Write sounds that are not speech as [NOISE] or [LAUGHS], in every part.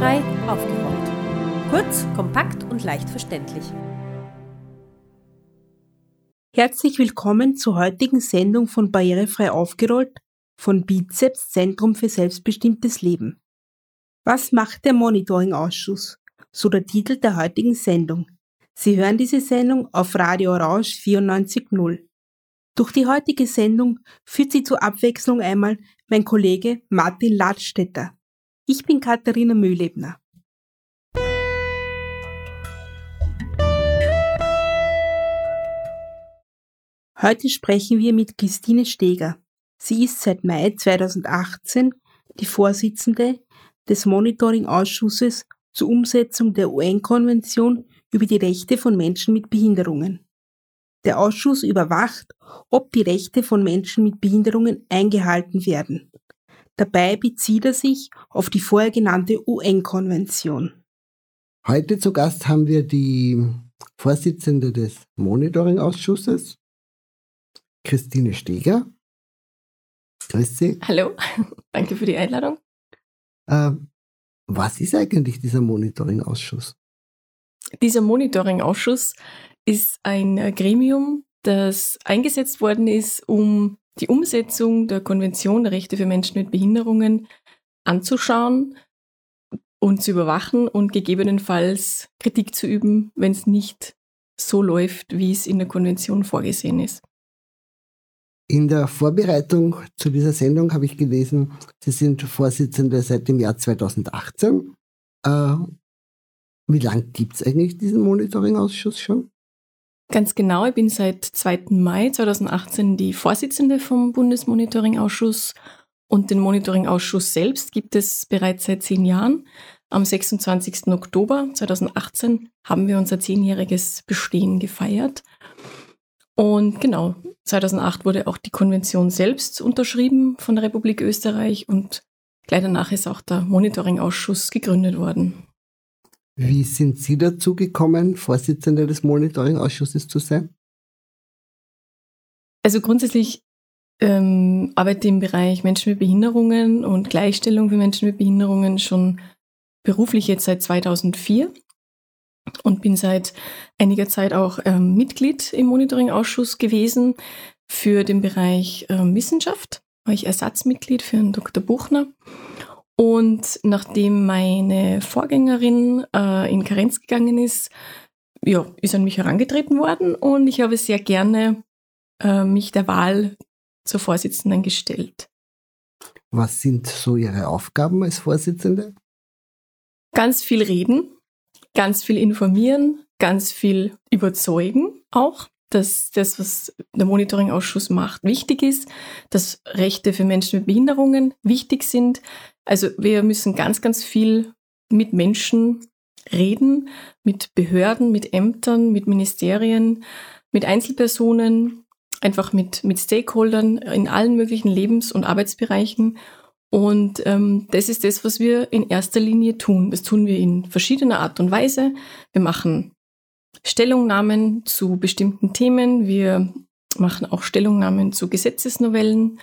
Barrierefrei aufgerollt. Kurz, kompakt und leicht verständlich. Herzlich willkommen zur heutigen Sendung von Barrierefrei aufgerollt von Bizeps Zentrum für selbstbestimmtes Leben. Was macht der Monitoring-Ausschuss? So der Titel der heutigen Sendung. Sie hören diese Sendung auf Radio Orange 94.0. Durch die heutige Sendung führt sie zur Abwechslung einmal mein Kollege Martin Ladstätter. Ich bin Katharina Mühlebner. Heute sprechen wir mit Christine Steger. Sie ist seit Mai 2018 die Vorsitzende des Monitoring-Ausschusses zur Umsetzung der UN-Konvention über die Rechte von Menschen mit Behinderungen. Der Ausschuss überwacht, ob die Rechte von Menschen mit Behinderungen eingehalten werden. Dabei bezieht er sich auf die vorher genannte UN-Konvention. Heute zu Gast haben wir die Vorsitzende des Monitoring-Ausschusses, Christine Steger. Grüß Sie. Hallo, [LAUGHS] danke für die Einladung. Äh, was ist eigentlich dieser Monitoring-Ausschuss? Dieser Monitoring-Ausschuss ist ein Gremium, das eingesetzt worden ist, um die Umsetzung der Konvention der Rechte für Menschen mit Behinderungen anzuschauen und zu überwachen und gegebenenfalls Kritik zu üben, wenn es nicht so läuft, wie es in der Konvention vorgesehen ist. In der Vorbereitung zu dieser Sendung habe ich gelesen, Sie sind Vorsitzende seit dem Jahr 2018. Äh, wie lange gibt es eigentlich diesen Monitoring-Ausschuss schon? Ganz genau, ich bin seit 2. Mai 2018 die Vorsitzende vom Bundesmonitoring-Ausschuss und den Monitoring-Ausschuss selbst gibt es bereits seit zehn Jahren. Am 26. Oktober 2018 haben wir unser zehnjähriges Bestehen gefeiert. Und genau, 2008 wurde auch die Konvention selbst unterschrieben von der Republik Österreich und gleich danach ist auch der Monitoring-Ausschuss gegründet worden. Wie sind Sie dazu gekommen, Vorsitzende des Monitoring-Ausschusses zu sein? Also grundsätzlich ähm, arbeite im Bereich Menschen mit Behinderungen und Gleichstellung für Menschen mit Behinderungen schon beruflich jetzt seit 2004 und bin seit einiger Zeit auch ähm, Mitglied im Monitoring-Ausschuss gewesen für den Bereich ähm, Wissenschaft. War ich Ersatzmitglied für einen Dr. Buchner. Und nachdem meine Vorgängerin äh, in Karenz gegangen ist, ja, ist an mich herangetreten worden und ich habe sehr gerne äh, mich der Wahl zur Vorsitzenden gestellt. Was sind so Ihre Aufgaben als Vorsitzende? Ganz viel reden, ganz viel informieren, ganz viel überzeugen auch, dass das, was der Monitoring-Ausschuss macht, wichtig ist, dass Rechte für Menschen mit Behinderungen wichtig sind. Also wir müssen ganz, ganz viel mit Menschen reden, mit Behörden, mit Ämtern, mit Ministerien, mit Einzelpersonen, einfach mit, mit Stakeholdern in allen möglichen Lebens- und Arbeitsbereichen und ähm, das ist das, was wir in erster Linie tun. Das tun wir in verschiedener Art und Weise. Wir machen Stellungnahmen zu bestimmten Themen. Wir machen auch Stellungnahmen zu Gesetzesnovellen.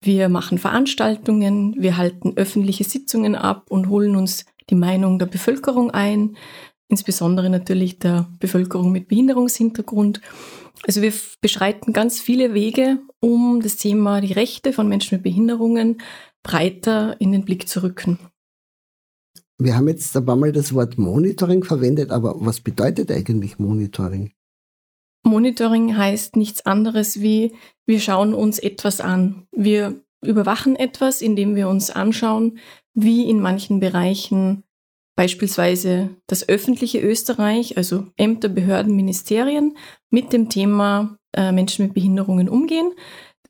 Wir machen Veranstaltungen. Wir halten öffentliche Sitzungen ab und holen uns die Meinung der Bevölkerung ein. Insbesondere natürlich der Bevölkerung mit Behinderungshintergrund. Also wir beschreiten ganz viele Wege, um das Thema die Rechte von Menschen mit Behinderungen breiter in den Blick zu rücken. Wir haben jetzt ein paar Mal das Wort Monitoring verwendet, aber was bedeutet eigentlich Monitoring? Monitoring heißt nichts anderes wie, wir schauen uns etwas an. Wir überwachen etwas, indem wir uns anschauen, wie in manchen Bereichen beispielsweise das öffentliche Österreich, also Ämter, Behörden, Ministerien, mit dem Thema äh, Menschen mit Behinderungen umgehen.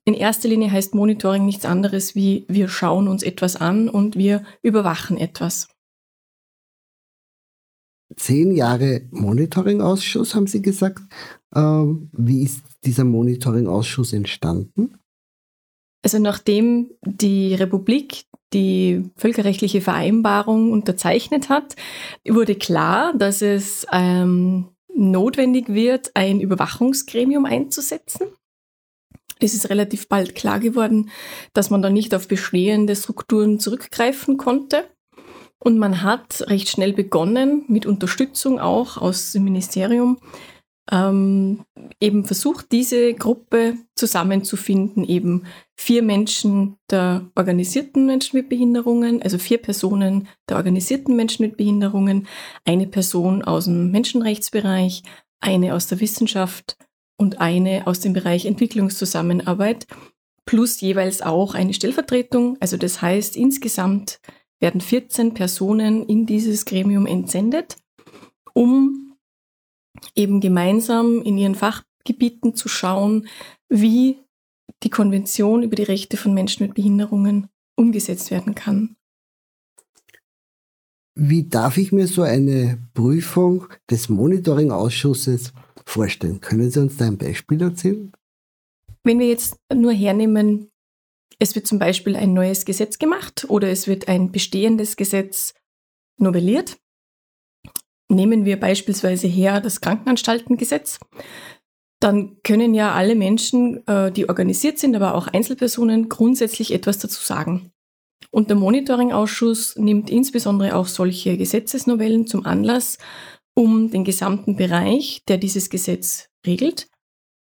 In erster Linie heißt Monitoring nichts anderes wie wir schauen uns etwas an und wir überwachen etwas. Zehn Jahre Monitoring-Ausschuss, haben Sie gesagt. Ähm, wie ist dieser Monitoring-Ausschuss entstanden? Also nachdem die Republik die völkerrechtliche Vereinbarung unterzeichnet hat, wurde klar, dass es ähm, notwendig wird, ein Überwachungsgremium einzusetzen. Es ist relativ bald klar geworden, dass man da nicht auf bestehende Strukturen zurückgreifen konnte. Und man hat recht schnell begonnen, mit Unterstützung auch aus dem Ministerium, ähm, eben versucht, diese Gruppe zusammenzufinden, eben vier Menschen der organisierten Menschen mit Behinderungen, also vier Personen der organisierten Menschen mit Behinderungen, eine Person aus dem Menschenrechtsbereich, eine aus der Wissenschaft und eine aus dem Bereich Entwicklungszusammenarbeit, plus jeweils auch eine Stellvertretung. Also das heißt, insgesamt werden 14 Personen in dieses Gremium entsendet, um eben gemeinsam in ihren Fachgebieten zu schauen, wie die Konvention über die Rechte von Menschen mit Behinderungen umgesetzt werden kann. Wie darf ich mir so eine Prüfung des Monitoring-Ausschusses vorstellen? Können Sie uns da ein Beispiel erzählen? Wenn wir jetzt nur hernehmen, es wird zum Beispiel ein neues Gesetz gemacht oder es wird ein bestehendes Gesetz novelliert. Nehmen wir beispielsweise her das Krankenanstaltengesetz. Dann können ja alle Menschen, äh, die organisiert sind, aber auch Einzelpersonen grundsätzlich etwas dazu sagen. Und der Monitoringausschuss nimmt insbesondere auch solche Gesetzesnovellen zum Anlass, um den gesamten Bereich, der dieses Gesetz regelt,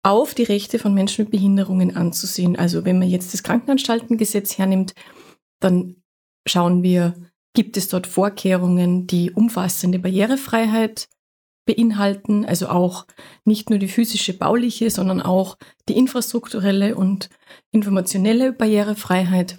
auf die Rechte von Menschen mit Behinderungen anzusehen. Also wenn man jetzt das Krankenanstaltengesetz hernimmt, dann schauen wir, gibt es dort Vorkehrungen, die umfassende Barrierefreiheit beinhalten, also auch nicht nur die physische, bauliche, sondern auch die infrastrukturelle und informationelle Barrierefreiheit.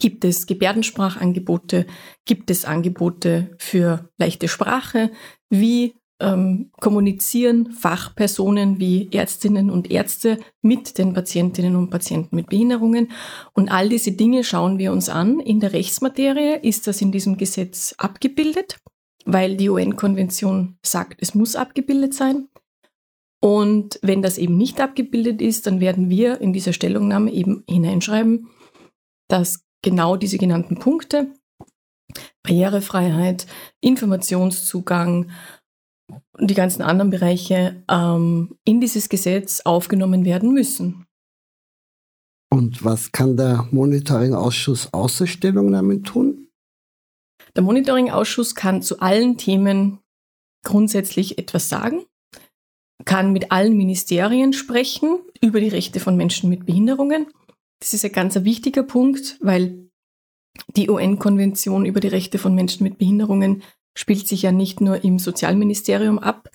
Gibt es Gebärdensprachangebote? Gibt es Angebote für leichte Sprache? Wie ähm, kommunizieren Fachpersonen wie Ärztinnen und Ärzte mit den Patientinnen und Patienten mit Behinderungen. Und all diese Dinge schauen wir uns an. In der Rechtsmaterie ist das in diesem Gesetz abgebildet, weil die UN-Konvention sagt, es muss abgebildet sein. Und wenn das eben nicht abgebildet ist, dann werden wir in dieser Stellungnahme eben hineinschreiben, dass genau diese genannten Punkte, Barrierefreiheit, Informationszugang, die ganzen anderen Bereiche ähm, in dieses Gesetz aufgenommen werden müssen. Und was kann der Monitoring-Ausschuss außer Stellungnahmen tun? Der Monitoring-Ausschuss kann zu allen Themen grundsätzlich etwas sagen, kann mit allen Ministerien sprechen über die Rechte von Menschen mit Behinderungen. Das ist ein ganz wichtiger Punkt, weil die UN-Konvention über die Rechte von Menschen mit Behinderungen spielt sich ja nicht nur im Sozialministerium ab.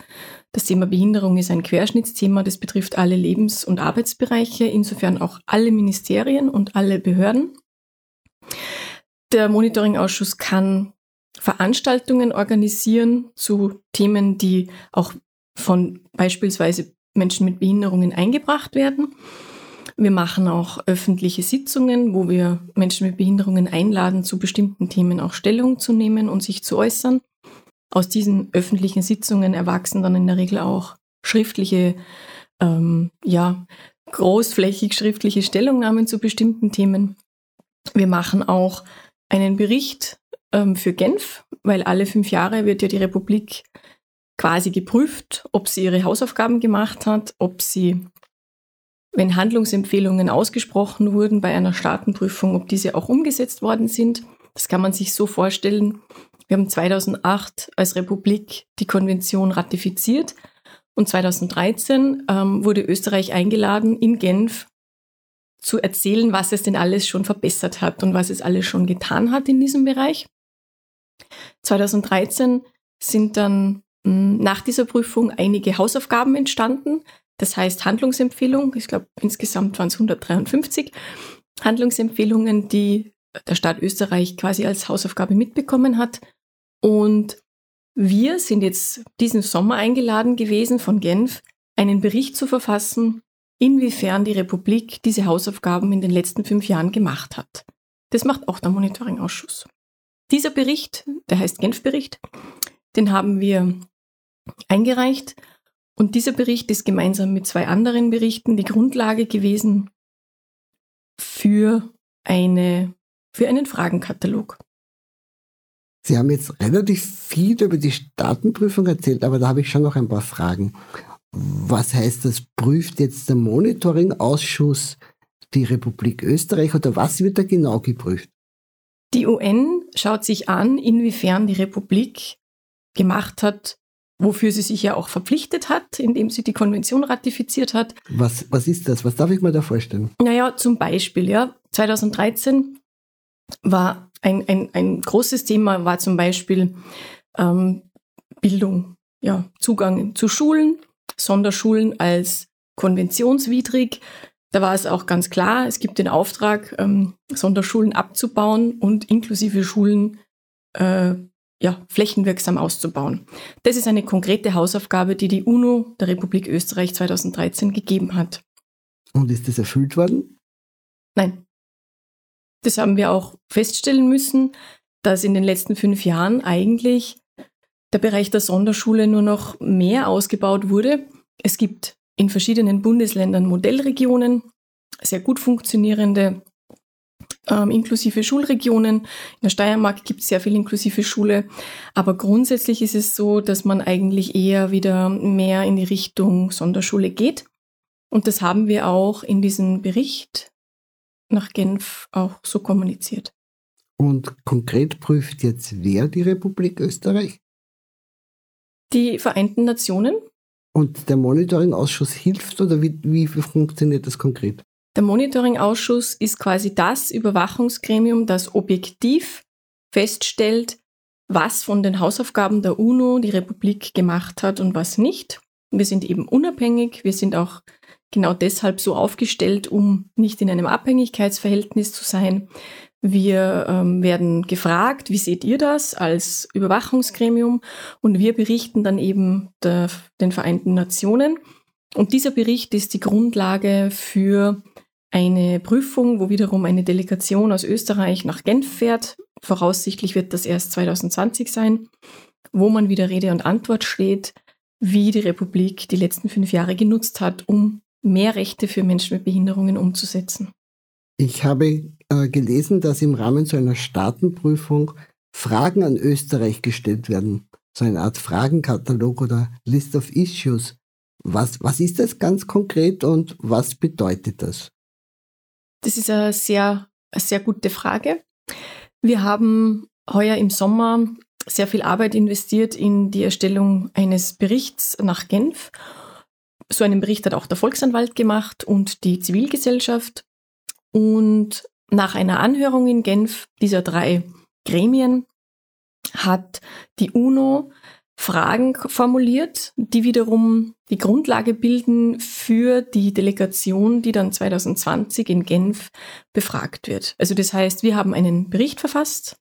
Das Thema Behinderung ist ein Querschnittsthema, das betrifft alle Lebens- und Arbeitsbereiche, insofern auch alle Ministerien und alle Behörden. Der Monitoringausschuss kann Veranstaltungen organisieren zu Themen, die auch von beispielsweise Menschen mit Behinderungen eingebracht werden. Wir machen auch öffentliche Sitzungen, wo wir Menschen mit Behinderungen einladen, zu bestimmten Themen auch Stellung zu nehmen und sich zu äußern. Aus diesen öffentlichen Sitzungen erwachsen dann in der Regel auch schriftliche, ähm, ja, großflächig schriftliche Stellungnahmen zu bestimmten Themen. Wir machen auch einen Bericht ähm, für Genf, weil alle fünf Jahre wird ja die Republik quasi geprüft, ob sie ihre Hausaufgaben gemacht hat, ob sie, wenn Handlungsempfehlungen ausgesprochen wurden bei einer Staatenprüfung, ob diese auch umgesetzt worden sind. Das kann man sich so vorstellen, wir haben 2008 als Republik die Konvention ratifiziert und 2013 ähm, wurde Österreich eingeladen, in Genf zu erzählen, was es denn alles schon verbessert hat und was es alles schon getan hat in diesem Bereich. 2013 sind dann mh, hm, nach dieser Prüfung einige Hausaufgaben entstanden. Das heißt Handlungsempfehlungen, ich glaube insgesamt waren es 153 Handlungsempfehlungen, die der Staat Österreich quasi als Hausaufgabe mitbekommen hat. Und wir sind jetzt diesen Sommer eingeladen gewesen von Genf, einen Bericht zu verfassen, inwiefern die Republik diese Hausaufgaben in den letzten fünf Jahren gemacht hat. Das macht auch der Monitoringausschuss. Dieser Bericht, der heißt Genf-Bericht, den haben wir eingereicht und dieser Bericht ist gemeinsam mit zwei anderen Berichten die Grundlage gewesen für, eine, für einen Fragenkatalog. Sie haben jetzt relativ viel über die Staatenprüfung erzählt, aber da habe ich schon noch ein paar Fragen. Was heißt das? Prüft jetzt der Monitoring-Ausschuss die Republik Österreich oder was wird da genau geprüft? Die UN schaut sich an, inwiefern die Republik gemacht hat, wofür sie sich ja auch verpflichtet hat, indem sie die Konvention ratifiziert hat. Was, was ist das? Was darf ich mir da vorstellen? Naja, zum Beispiel, ja, 2013 war ein, ein, ein großes Thema, war zum Beispiel ähm, Bildung, ja, Zugang zu Schulen, Sonderschulen als konventionswidrig. Da war es auch ganz klar, es gibt den Auftrag, ähm, Sonderschulen abzubauen und inklusive Schulen äh, ja, flächenwirksam auszubauen. Das ist eine konkrete Hausaufgabe, die die UNO der Republik Österreich 2013 gegeben hat. Und ist das erfüllt worden? Nein. Das haben wir auch feststellen müssen, dass in den letzten fünf Jahren eigentlich der Bereich der Sonderschule nur noch mehr ausgebaut wurde. Es gibt in verschiedenen Bundesländern Modellregionen, sehr gut funktionierende ähm, inklusive Schulregionen. In der Steiermark gibt es sehr viel inklusive Schule. Aber grundsätzlich ist es so, dass man eigentlich eher wieder mehr in die Richtung Sonderschule geht. Und das haben wir auch in diesem Bericht nach Genf auch so kommuniziert. Und konkret prüft jetzt wer die Republik Österreich? Die Vereinten Nationen. Und der Monitoring-Ausschuss hilft oder wie, wie funktioniert das konkret? Der Monitoring-Ausschuss ist quasi das Überwachungsgremium, das objektiv feststellt, was von den Hausaufgaben der UNO die Republik gemacht hat und was nicht. Wir sind eben unabhängig, wir sind auch genau deshalb so aufgestellt, um nicht in einem Abhängigkeitsverhältnis zu sein. Wir ähm, werden gefragt, wie seht ihr das als Überwachungsgremium? Und wir berichten dann eben der, den Vereinten Nationen. Und dieser Bericht ist die Grundlage für eine Prüfung, wo wiederum eine Delegation aus Österreich nach Genf fährt. Voraussichtlich wird das erst 2020 sein, wo man wieder Rede und Antwort steht, wie die Republik die letzten fünf Jahre genutzt hat, um mehr Rechte für Menschen mit Behinderungen umzusetzen. Ich habe äh, gelesen, dass im Rahmen so einer Staatenprüfung Fragen an Österreich gestellt werden. So eine Art Fragenkatalog oder List of Issues. Was, was ist das ganz konkret und was bedeutet das? Das ist eine sehr, eine sehr gute Frage. Wir haben heuer im Sommer sehr viel Arbeit investiert in die Erstellung eines Berichts nach Genf. So einen Bericht hat auch der Volksanwalt gemacht und die Zivilgesellschaft. Und nach einer Anhörung in Genf dieser drei Gremien hat die UNO Fragen formuliert, die wiederum die Grundlage bilden für die Delegation, die dann 2020 in Genf befragt wird. Also das heißt, wir haben einen Bericht verfasst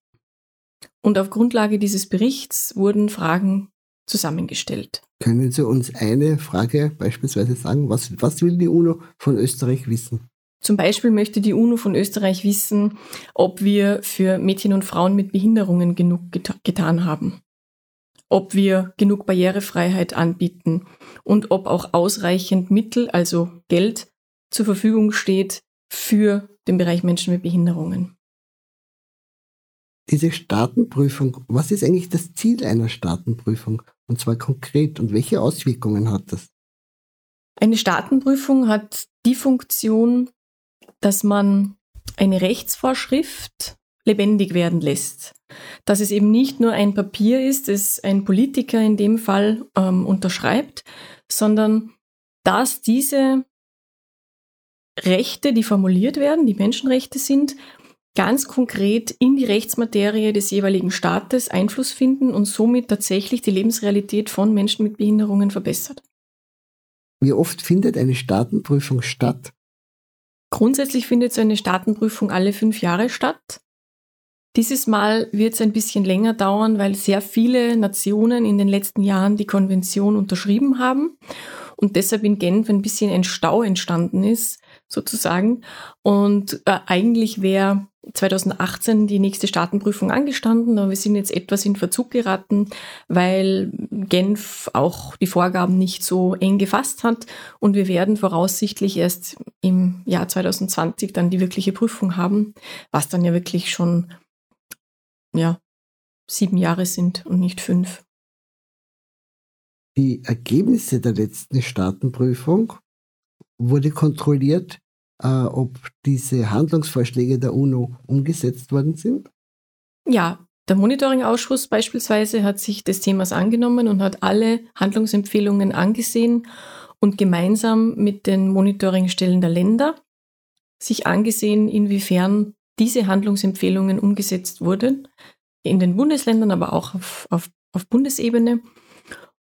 und auf Grundlage dieses Berichts wurden Fragen zusammengestellt. Können Sie uns eine Frage beispielsweise sagen? Was, was will die UNO von Österreich wissen? Zum Beispiel möchte die UNO von Österreich wissen, ob wir für Mädchen und Frauen mit Behinderungen genug geta getan haben ob wir genug Barrierefreiheit anbieten und ob auch ausreichend Mittel, also Geld, zur Verfügung steht für den Bereich Menschen mit Behinderungen. Diese Staatenprüfung, was ist eigentlich das Ziel einer Staatenprüfung? Und zwar konkret. Und welche Auswirkungen hat das? Eine Staatenprüfung hat die Funktion, dass man eine Rechtsvorschrift lebendig werden lässt. Dass es eben nicht nur ein Papier ist, das ein Politiker in dem Fall ähm, unterschreibt, sondern dass diese Rechte, die formuliert werden, die Menschenrechte sind, ganz konkret in die Rechtsmaterie des jeweiligen Staates Einfluss finden und somit tatsächlich die Lebensrealität von Menschen mit Behinderungen verbessert. Wie oft findet eine Staatenprüfung statt? Grundsätzlich findet so eine Staatenprüfung alle fünf Jahre statt. Dieses Mal wird es ein bisschen länger dauern, weil sehr viele Nationen in den letzten Jahren die Konvention unterschrieben haben und deshalb in Genf ein bisschen ein Stau entstanden ist, sozusagen. Und äh, eigentlich wäre 2018 die nächste Staatenprüfung angestanden, aber wir sind jetzt etwas in Verzug geraten, weil Genf auch die Vorgaben nicht so eng gefasst hat und wir werden voraussichtlich erst im Jahr 2020 dann die wirkliche Prüfung haben, was dann ja wirklich schon ja, sieben Jahre sind und nicht fünf. Die Ergebnisse der letzten Staatenprüfung wurde kontrolliert, ob diese Handlungsvorschläge der UNO umgesetzt worden sind? Ja, der Monitoring-Ausschuss beispielsweise hat sich des Themas angenommen und hat alle Handlungsempfehlungen angesehen und gemeinsam mit den Monitoringstellen der Länder sich angesehen, inwiefern diese Handlungsempfehlungen umgesetzt wurden, in den Bundesländern, aber auch auf, auf, auf Bundesebene.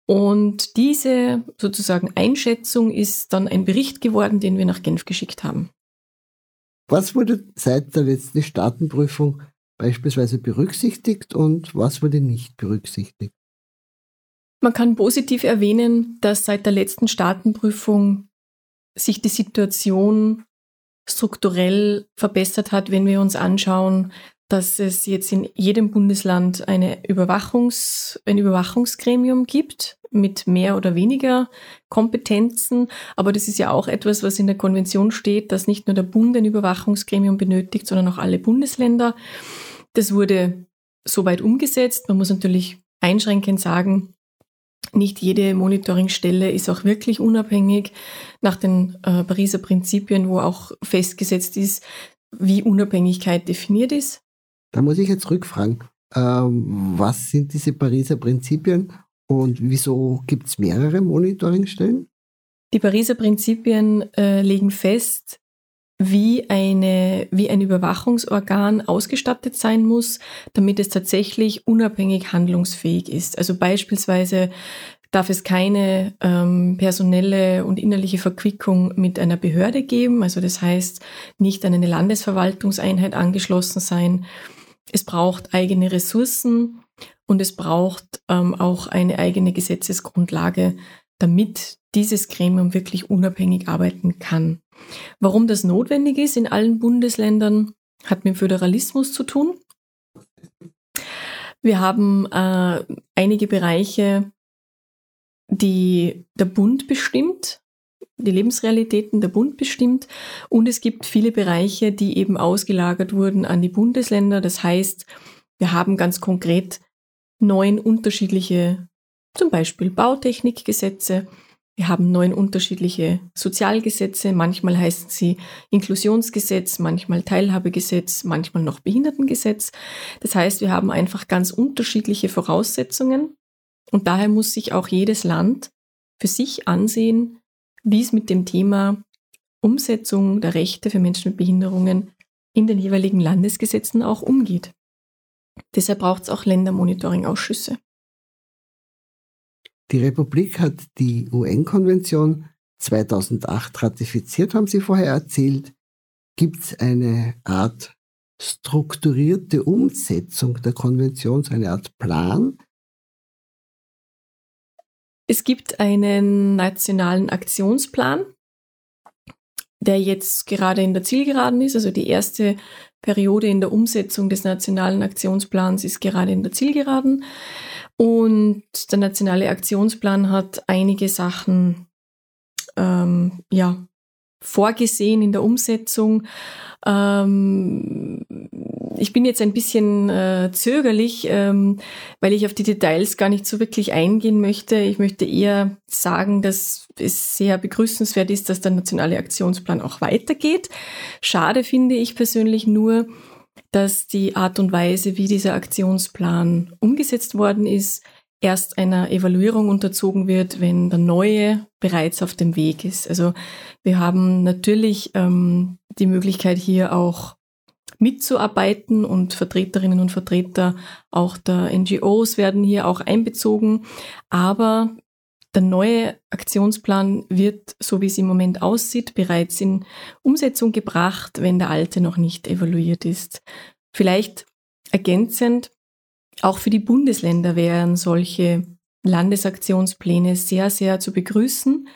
Und diese sozusagen Einschätzung ist dann ein Bericht geworden, den wir nach Genf geschickt haben. Was wurde seit der letzten Staatenprüfung beispielsweise berücksichtigt und was wurde nicht berücksichtigt? Man kann positiv erwähnen, dass seit der letzten Staatenprüfung sich die Situation strukturell verbessert hat, wenn wir uns anschauen, dass es jetzt in jedem Bundesland eine Überwachungs, ein Überwachungsgremium gibt mit mehr oder weniger Kompetenzen. Aber das ist ja auch etwas, was in der Konvention steht, dass nicht nur der Bund ein Überwachungsgremium benötigt, sondern auch alle Bundesländer. Das wurde soweit umgesetzt. Man muss natürlich einschränkend sagen, nicht jede Monitoringstelle ist auch wirklich unabhängig nach den äh, Pariser Prinzipien, wo auch festgesetzt ist, wie Unabhängigkeit definiert ist. Da muss ich jetzt rückfragen, ähm, was sind diese Pariser Prinzipien und wieso gibt es mehrere Monitoringstellen? Die Pariser Prinzipien äh, legen fest, wie, eine, wie ein Überwachungsorgan ausgestattet sein muss, damit es tatsächlich unabhängig handlungsfähig ist. Also beispielsweise darf es keine ähm, personelle und innerliche Verquickung mit einer Behörde geben. Also das heißt, nicht an eine Landesverwaltungseinheit angeschlossen sein. Es braucht eigene Ressourcen und es braucht ähm, auch eine eigene Gesetzesgrundlage, damit dieses Gremium wirklich unabhängig arbeiten kann. Warum das notwendig ist in allen Bundesländern, hat mit Föderalismus zu tun. Wir haben äh, einige Bereiche, die der Bund bestimmt, die Lebensrealitäten der Bund bestimmt. Und es gibt viele Bereiche, die eben ausgelagert wurden an die Bundesländer. Das heißt, wir haben ganz konkret neun unterschiedliche, zum Beispiel Bautechnikgesetze, wir haben neun unterschiedliche Sozialgesetze. Manchmal heißen sie Inklusionsgesetz, manchmal Teilhabegesetz, manchmal noch Behindertengesetz. Das heißt, wir haben einfach ganz unterschiedliche Voraussetzungen. Und daher muss sich auch jedes Land für sich ansehen, wie es mit dem Thema Umsetzung der Rechte für Menschen mit Behinderungen in den jeweiligen Landesgesetzen auch umgeht. Deshalb braucht es auch Ländermonitoring-Ausschüsse. Die Republik hat die UN-Konvention 2008 ratifiziert, haben Sie vorher erzählt. Gibt es eine Art strukturierte Umsetzung der Konvention, so eine Art Plan? Es gibt einen nationalen Aktionsplan, der jetzt gerade in der Zielgeraden ist. Also die erste Periode in der Umsetzung des nationalen Aktionsplans ist gerade in der Zielgeraden. Und der nationale Aktionsplan hat einige Sachen ähm, ja, vorgesehen in der Umsetzung. Ähm, ich bin jetzt ein bisschen äh, zögerlich, ähm, weil ich auf die Details gar nicht so wirklich eingehen möchte. Ich möchte eher sagen, dass es sehr begrüßenswert ist, dass der nationale Aktionsplan auch weitergeht. Schade finde ich persönlich nur, dass die Art und Weise, wie dieser Aktionsplan umgesetzt worden ist, erst einer Evaluierung unterzogen wird, wenn der neue bereits auf dem Weg ist. Also wir haben natürlich ähm, die Möglichkeit hier auch mitzuarbeiten und Vertreterinnen und Vertreter auch der NGOs werden hier auch einbezogen. Aber der neue Aktionsplan wird, so wie es im Moment aussieht, bereits in Umsetzung gebracht, wenn der alte noch nicht evaluiert ist. Vielleicht ergänzend, auch für die Bundesländer wären solche Landesaktionspläne sehr, sehr zu begrüßen,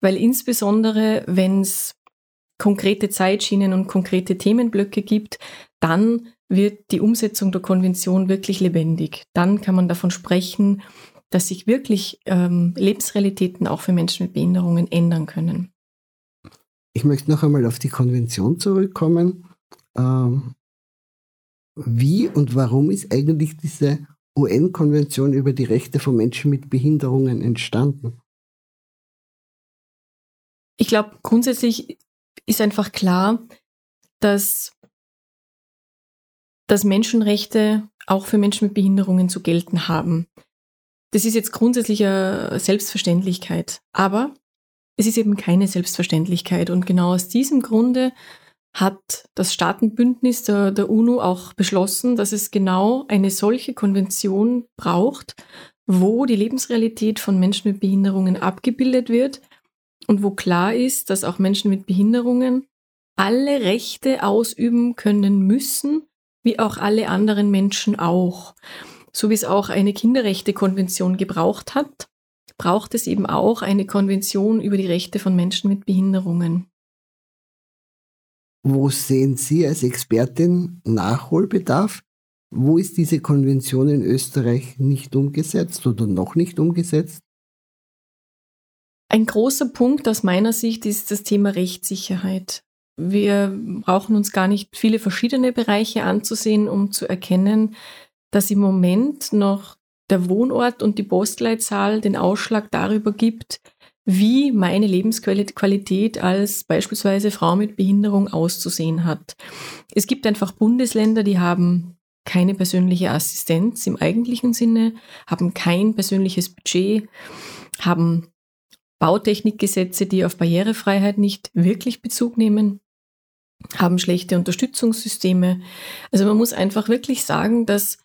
weil insbesondere, wenn es konkrete Zeitschienen und konkrete Themenblöcke gibt, dann wird die Umsetzung der Konvention wirklich lebendig. Dann kann man davon sprechen, dass sich wirklich ähm, Lebensrealitäten auch für Menschen mit Behinderungen ändern können. Ich möchte noch einmal auf die Konvention zurückkommen. Ähm, wie und warum ist eigentlich diese UN-Konvention über die Rechte von Menschen mit Behinderungen entstanden? Ich glaube, grundsätzlich ist einfach klar, dass, dass Menschenrechte auch für Menschen mit Behinderungen zu gelten haben. Das ist jetzt grundsätzlich eine Selbstverständlichkeit, aber es ist eben keine Selbstverständlichkeit. Und genau aus diesem Grunde hat das Staatenbündnis der, der UNO auch beschlossen, dass es genau eine solche Konvention braucht, wo die Lebensrealität von Menschen mit Behinderungen abgebildet wird und wo klar ist, dass auch Menschen mit Behinderungen alle Rechte ausüben können müssen, wie auch alle anderen Menschen auch. So wie es auch eine Kinderrechtekonvention gebraucht hat, braucht es eben auch eine Konvention über die Rechte von Menschen mit Behinderungen. Wo sehen Sie als Expertin Nachholbedarf? Wo ist diese Konvention in Österreich nicht umgesetzt oder noch nicht umgesetzt? Ein großer Punkt aus meiner Sicht ist das Thema Rechtssicherheit. Wir brauchen uns gar nicht viele verschiedene Bereiche anzusehen, um zu erkennen, dass im Moment noch der Wohnort und die Postleitzahl den Ausschlag darüber gibt, wie meine Lebensqualität als beispielsweise Frau mit Behinderung auszusehen hat. Es gibt einfach Bundesländer, die haben keine persönliche Assistenz im eigentlichen Sinne, haben kein persönliches Budget, haben Bautechnikgesetze, die auf Barrierefreiheit nicht wirklich Bezug nehmen, haben schlechte Unterstützungssysteme. Also man muss einfach wirklich sagen, dass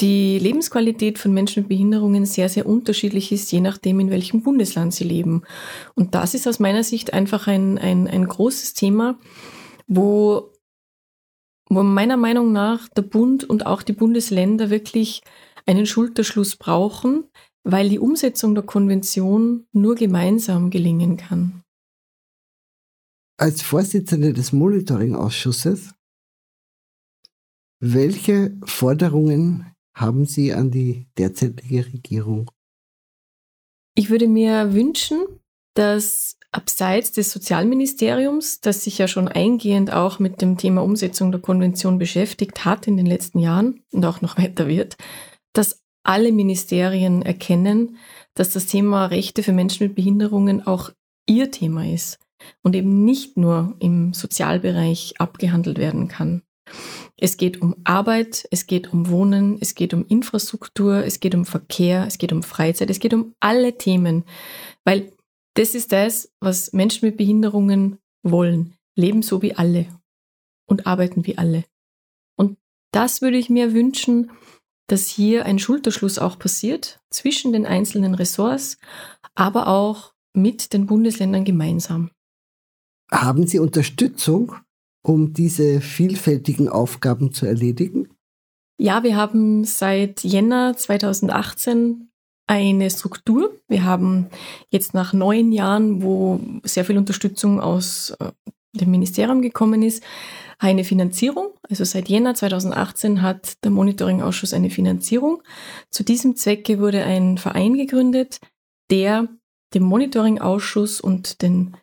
die Lebensqualität von Menschen mit Behinderungen sehr, sehr unterschiedlich ist, je nachdem, in welchem Bundesland sie leben. Und das ist aus meiner Sicht einfach ein, ein, ein großes Thema, wo, wo meiner Meinung nach der Bund und auch die Bundesländer wirklich einen Schulterschluss brauchen, weil die Umsetzung der Konvention nur gemeinsam gelingen kann. Als Vorsitzende des Monitoring-Ausschusses, welche Forderungen haben Sie an die derzeitige Regierung? Ich würde mir wünschen, dass abseits des Sozialministeriums, das sich ja schon eingehend auch mit dem Thema Umsetzung der Konvention beschäftigt hat in den letzten Jahren und auch noch [LAUGHS] weiter wird, dass alle Ministerien erkennen, dass das Thema Rechte für Menschen mit Behinderungen auch ihr Thema ist und eben nicht nur im Sozialbereich abgehandelt werden kann. Es geht um Arbeit, es geht um Wohnen, es geht um Infrastruktur, es geht um Verkehr, es geht um Freizeit, es geht um alle Themen, weil das ist das, was Menschen mit Behinderungen wollen. Leben so wie alle und arbeiten wie alle. Und das würde ich mir wünschen, dass hier ein Schulterschluss auch passiert zwischen den einzelnen Ressorts, aber auch mit den Bundesländern gemeinsam. Haben Sie Unterstützung um diese vielfältigen Aufgaben zu erledigen? Ja, wir haben seit Jänner 2018 eine Struktur. Wir haben jetzt nach neun Jahren, wo sehr viel Unterstützung aus äh, dem Ministerium gekommen ist, eine Finanzierung. Also seit Jänner 2018 hat der Monitoring-Ausschuss eine Finanzierung. Zu diesem Zwecke wurde ein Verein gegründet, der dem Monitoring-Ausschuss und den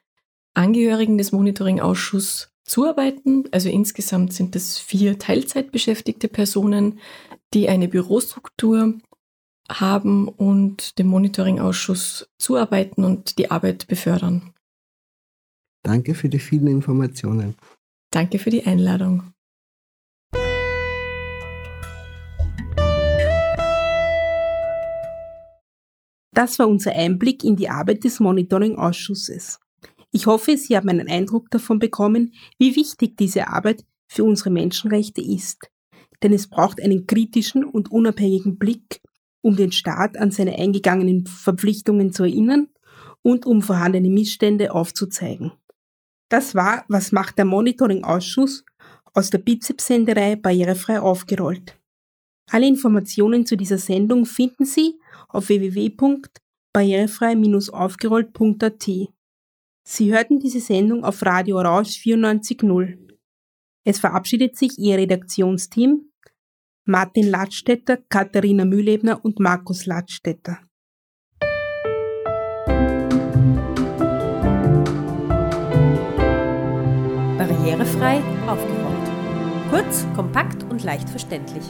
Angehörigen des Monitoring-Ausschusses zuarbeiten. Also insgesamt sind es vier Teilzeitbeschäftigte Personen, die eine Bürostruktur haben und dem Monitoringausschuss zuarbeiten und die Arbeit befördern. Danke für die vielen Informationen. Danke für die Einladung. Das war unser Einblick in die Arbeit des Monitoring-Ausschusses. Ich hoffe, Sie haben einen Eindruck davon bekommen, wie wichtig diese Arbeit für unsere Menschenrechte ist. Denn es braucht einen kritischen und unabhängigen Blick, um den Staat an seine eingegangenen Verpflichtungen zu erinnern und um vorhandene Missstände aufzuzeigen. Das war Was macht der Monitoring-Ausschuss aus der Bizeps-Senderei Barrierefrei aufgerollt. Alle Informationen zu dieser Sendung finden Sie auf www.barrierefrei-aufgerollt.at. Sie hörten diese Sendung auf Radio Orange 94.0. Es verabschiedet sich Ihr Redaktionsteam Martin Ladstätter, Katharina Mühlebner und Markus Ladstätter. Barrierefrei aufgeräumt. Kurz, kompakt und leicht verständlich.